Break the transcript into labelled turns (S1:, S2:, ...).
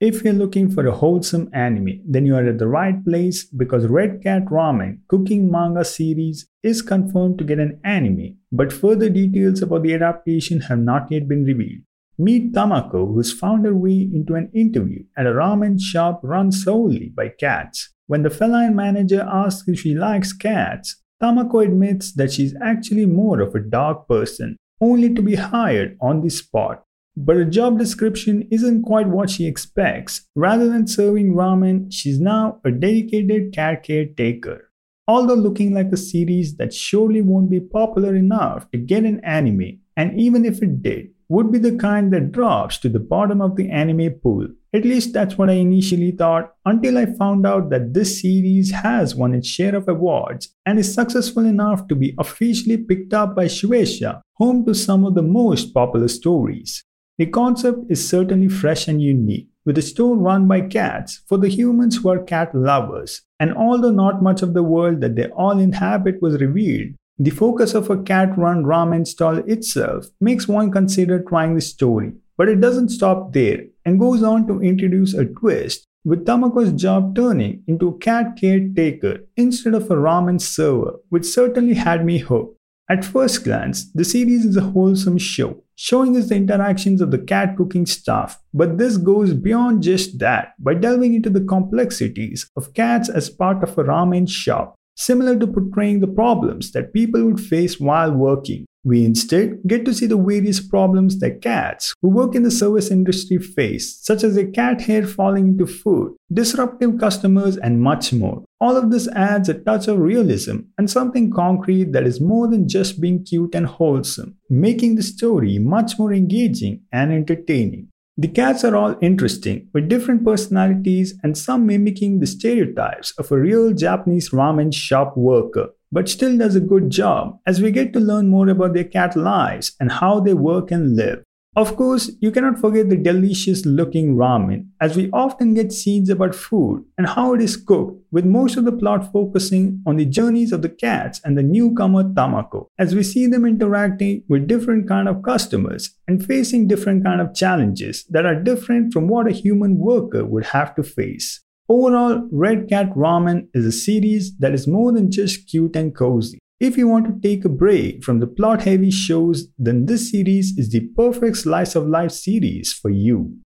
S1: If you're looking for a wholesome anime, then you are at the right place because Red Cat Ramen cooking manga series is confirmed to get an anime, but further details about the adaptation have not yet been revealed. Meet Tamako, who's found her way into an interview at a ramen shop run solely by cats. When the feline manager asks if she likes cats, Tamako admits that she's actually more of a dog person, only to be hired on the spot. But her job description isn't quite what she expects. Rather than serving ramen, she's now a dedicated cat caretaker. Although looking like a series that surely won't be popular enough to get an anime, and even if it did, would be the kind that drops to the bottom of the anime pool. At least that's what I initially thought until I found out that this series has won its share of awards and is successful enough to be officially picked up by Shueisha, home to some of the most popular stories. The concept is certainly fresh and unique, with a store run by cats for the humans who are cat lovers. And although not much of the world that they all inhabit was revealed, the focus of a cat run ramen stall itself makes one consider trying the story. But it doesn't stop there and goes on to introduce a twist, with Tamako's job turning into a cat caretaker instead of a ramen server, which certainly had me hooked. At first glance, the series is a wholesome show, showing us the interactions of the cat cooking staff, but this goes beyond just that. By delving into the complexities of cats as part of a ramen shop, similar to portraying the problems that people would face while working. We instead get to see the various problems that cats who work in the service industry face, such as a cat hair falling into food, disruptive customers, and much more. All of this adds a touch of realism and something concrete that is more than just being cute and wholesome, making the story much more engaging and entertaining. The cats are all interesting, with different personalities and some mimicking the stereotypes of a real Japanese ramen shop worker, but still does a good job as we get to learn more about their cat lives and how they work and live. Of course, you cannot forget the delicious looking ramen, as we often get scenes about food and how it is cooked, with most of the plot focusing on the journeys of the cats and the newcomer Tamako, as we see them interacting with different kind of customers and facing different kind of challenges that are different from what a human worker would have to face. Overall, Red Cat Ramen is a series that is more than just cute and cozy. If you want to take a break from the plot heavy shows, then this series is the perfect slice of life series for you.